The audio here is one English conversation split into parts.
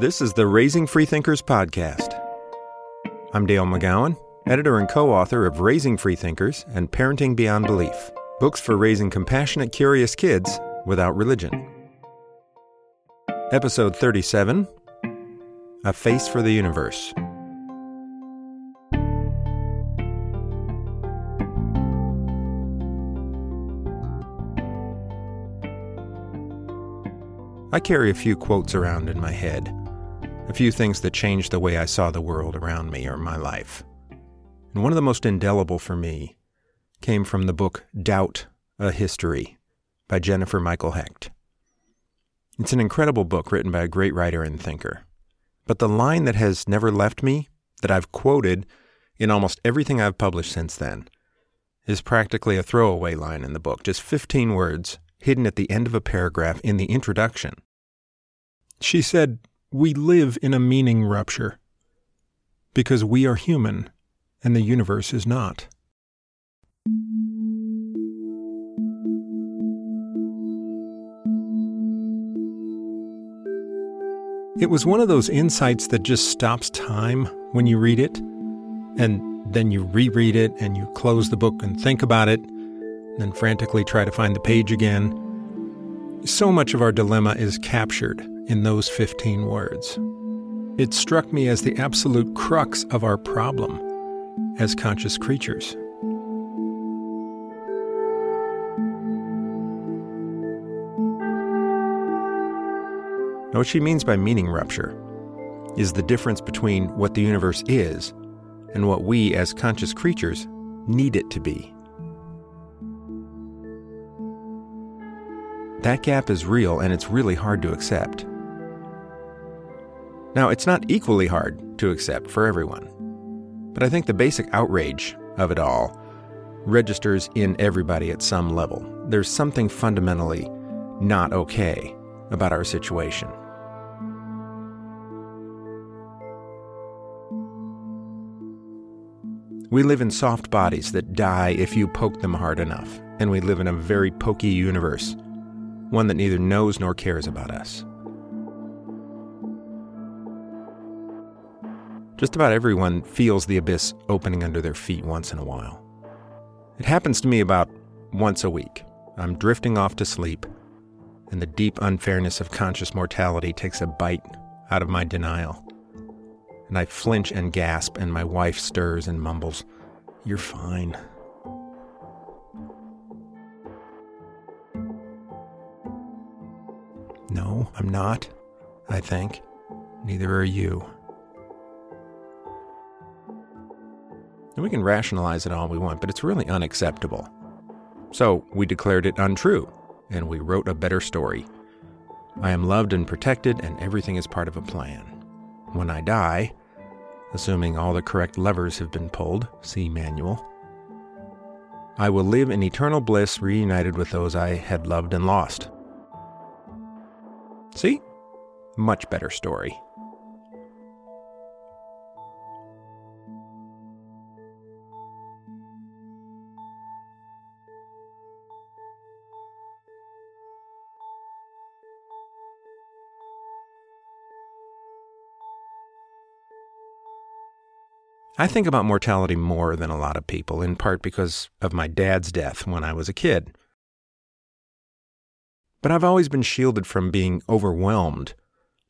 This is the Raising Freethinkers podcast. I'm Dale McGowan, editor and co author of Raising Freethinkers and Parenting Beyond Belief books for raising compassionate, curious kids without religion. Episode 37 A Face for the Universe. I carry a few quotes around in my head, a few things that changed the way I saw the world around me or my life. And one of the most indelible for me came from the book Doubt, A History by Jennifer Michael Hecht. It's an incredible book written by a great writer and thinker. But the line that has never left me, that I've quoted in almost everything I've published since then, is practically a throwaway line in the book, just 15 words hidden at the end of a paragraph in the introduction. She said, We live in a meaning rupture because we are human and the universe is not. It was one of those insights that just stops time when you read it, and then you reread it and you close the book and think about it, then frantically try to find the page again. So much of our dilemma is captured in those 15 words. It struck me as the absolute crux of our problem as conscious creatures. Now, what she means by meaning rupture is the difference between what the universe is and what we, as conscious creatures, need it to be. That gap is real and it's really hard to accept. Now, it's not equally hard to accept for everyone, but I think the basic outrage of it all registers in everybody at some level. There's something fundamentally not okay about our situation. We live in soft bodies that die if you poke them hard enough, and we live in a very pokey universe one that neither knows nor cares about us. Just about everyone feels the abyss opening under their feet once in a while. It happens to me about once a week. I'm drifting off to sleep, and the deep unfairness of conscious mortality takes a bite out of my denial. And I flinch and gasp, and my wife stirs and mumbles, You're fine. No, I'm not, I think. Neither are you. And we can rationalize it all we want, but it's really unacceptable. So we declared it untrue, and we wrote a better story. I am loved and protected, and everything is part of a plan. When I die, assuming all the correct levers have been pulled, see manual, I will live in eternal bliss reunited with those I had loved and lost. See? Much better story. I think about mortality more than a lot of people, in part because of my dad's death when I was a kid. But I've always been shielded from being overwhelmed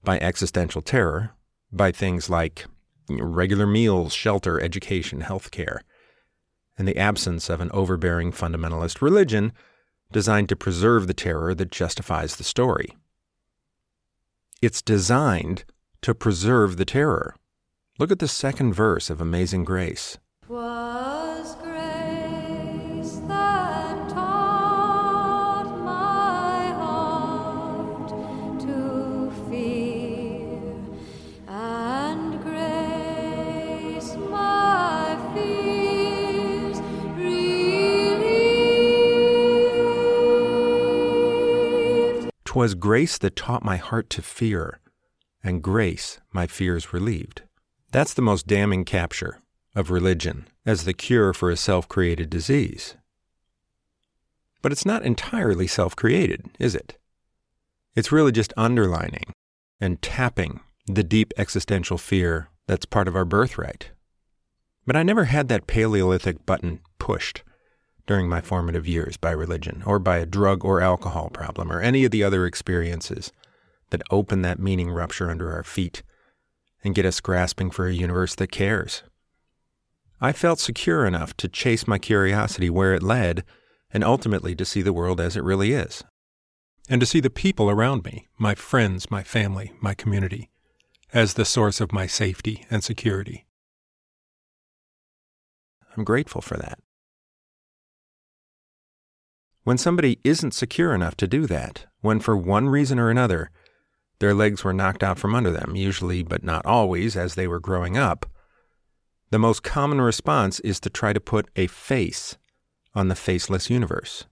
by existential terror, by things like regular meals, shelter, education, health care, and the absence of an overbearing fundamentalist religion designed to preserve the terror that justifies the story. It's designed to preserve the terror. Look at the second verse of Amazing Grace. Twas grace that taught my heart to fear, and grace my fears relieved. That's the most damning capture of religion as the cure for a self created disease. But it's not entirely self created, is it? It's really just underlining and tapping the deep existential fear that's part of our birthright. But I never had that Paleolithic button pushed during my formative years by religion, or by a drug or alcohol problem, or any of the other experiences that open that meaning rupture under our feet and get us grasping for a universe that cares. I felt secure enough to chase my curiosity where it led and ultimately to see the world as it really is. And to see the people around me, my friends, my family, my community, as the source of my safety and security. I'm grateful for that. When somebody isn't secure enough to do that, when for one reason or another their legs were knocked out from under them, usually but not always as they were growing up, the most common response is to try to put a face on the faceless universe,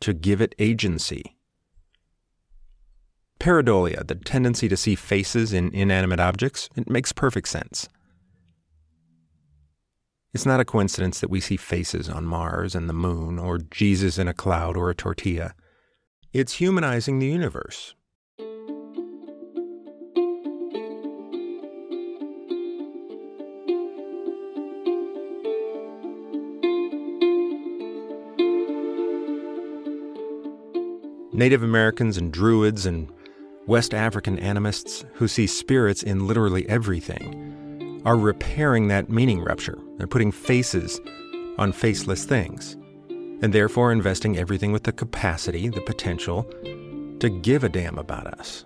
to give it agency. Pareidolia, the tendency to see faces in inanimate objects, it makes perfect sense. It's not a coincidence that we see faces on Mars and the moon, or Jesus in a cloud or a tortilla. It's humanizing the universe. Native Americans and Druids and West African animists who see spirits in literally everything are repairing that meaning rupture. They're putting faces on faceless things, and therefore investing everything with the capacity, the potential to give a damn about us.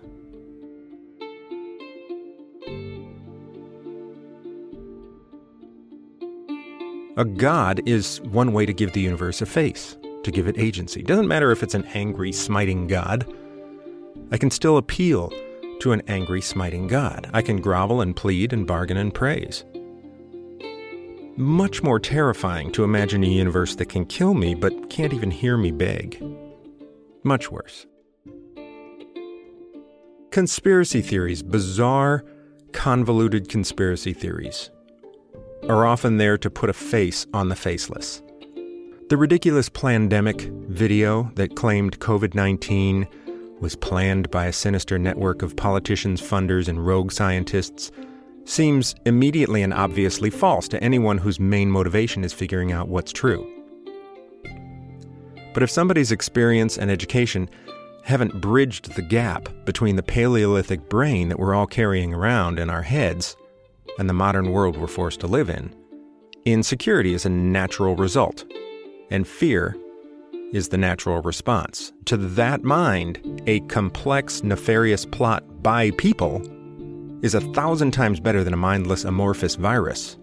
A god is one way to give the universe a face to give it agency. Doesn't matter if it's an angry, smiting God. I can still appeal to an angry, smiting God. I can grovel and plead and bargain and praise. Much more terrifying to imagine a universe that can kill me but can't even hear me beg. Much worse. Conspiracy theories, bizarre, convoluted conspiracy theories, are often there to put a face on the faceless. The ridiculous pandemic video that claimed COVID 19 was planned by a sinister network of politicians, funders, and rogue scientists seems immediately and obviously false to anyone whose main motivation is figuring out what's true. But if somebody's experience and education haven't bridged the gap between the Paleolithic brain that we're all carrying around in our heads and the modern world we're forced to live in, insecurity is a natural result and fear is the natural response. To that mind, a complex, nefarious plot by people is a thousand times better than a mindless, amorphous virus.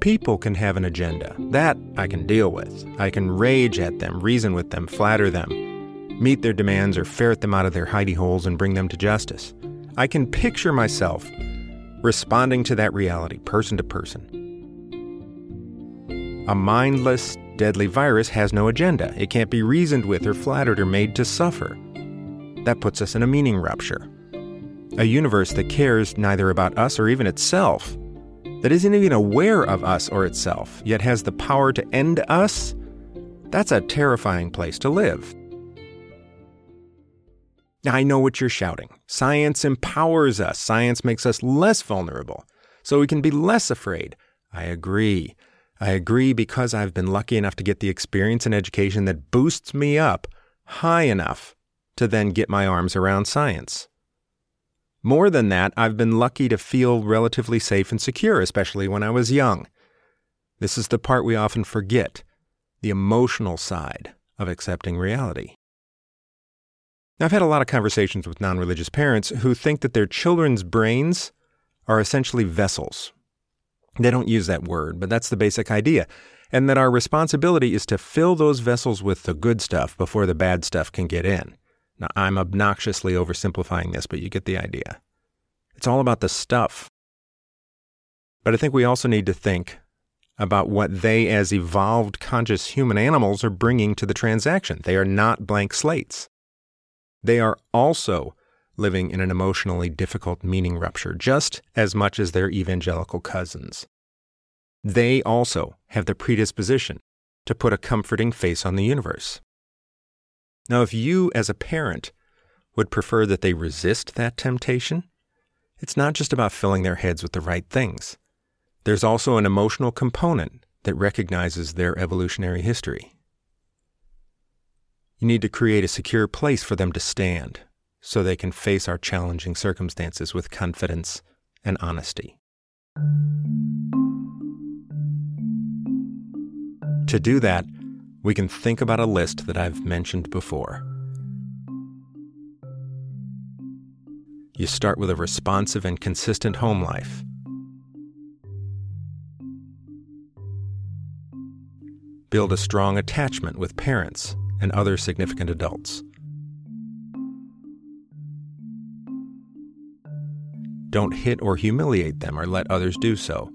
People can have an agenda. That I can deal with. I can rage at them, reason with them, flatter them, meet their demands, or ferret them out of their hidey holes and bring them to justice. I can picture myself responding to that reality, person to person. A mindless, deadly virus has no agenda. It can't be reasoned with or flattered or made to suffer. That puts us in a meaning rupture. A universe that cares neither about us or even itself, that isn't even aware of us or itself, yet has the power to end us, that's a terrifying place to live. I know what you're shouting. Science empowers us. Science makes us less vulnerable, so we can be less afraid. I agree. I agree because I've been lucky enough to get the experience and education that boosts me up high enough to then get my arms around science. More than that, I've been lucky to feel relatively safe and secure, especially when I was young. This is the part we often forget the emotional side of accepting reality. Now, I've had a lot of conversations with non religious parents who think that their children's brains are essentially vessels. They don't use that word, but that's the basic idea. And that our responsibility is to fill those vessels with the good stuff before the bad stuff can get in. Now, I'm obnoxiously oversimplifying this, but you get the idea. It's all about the stuff. But I think we also need to think about what they, as evolved conscious human animals, are bringing to the transaction. They are not blank slates. They are also living in an emotionally difficult meaning rupture just as much as their evangelical cousins. They also have the predisposition to put a comforting face on the universe. Now, if you, as a parent, would prefer that they resist that temptation, it's not just about filling their heads with the right things. There's also an emotional component that recognizes their evolutionary history. You need to create a secure place for them to stand so they can face our challenging circumstances with confidence and honesty. To do that, we can think about a list that I've mentioned before. You start with a responsive and consistent home life. Build a strong attachment with parents and other significant adults. Don't hit or humiliate them or let others do so.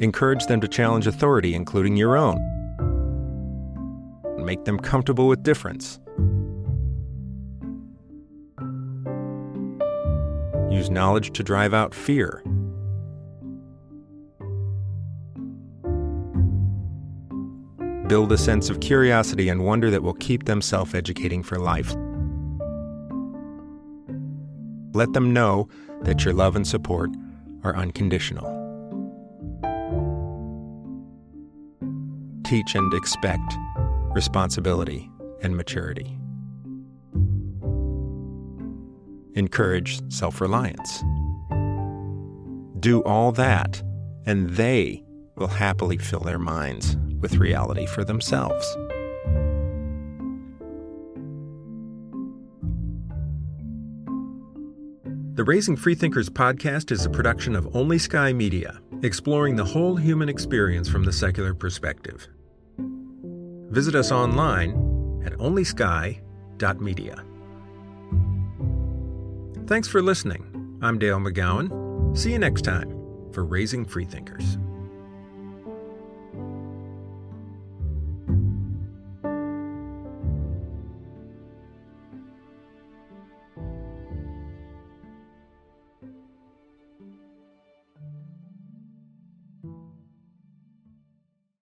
Encourage them to challenge authority, including your own. Make them comfortable with difference. Use knowledge to drive out fear. Build a sense of curiosity and wonder that will keep them self educating for life. Let them know that your love and support are unconditional. teach and expect responsibility and maturity. Encourage self reliance. Do all that, and they will happily fill their minds with reality for themselves. The Raising Freethinkers podcast is a production of Only Sky Media, exploring the whole human experience from the secular perspective. Visit us online at onlysky.media. Thanks for listening. I'm Dale McGowan. See you next time for Raising Freethinkers.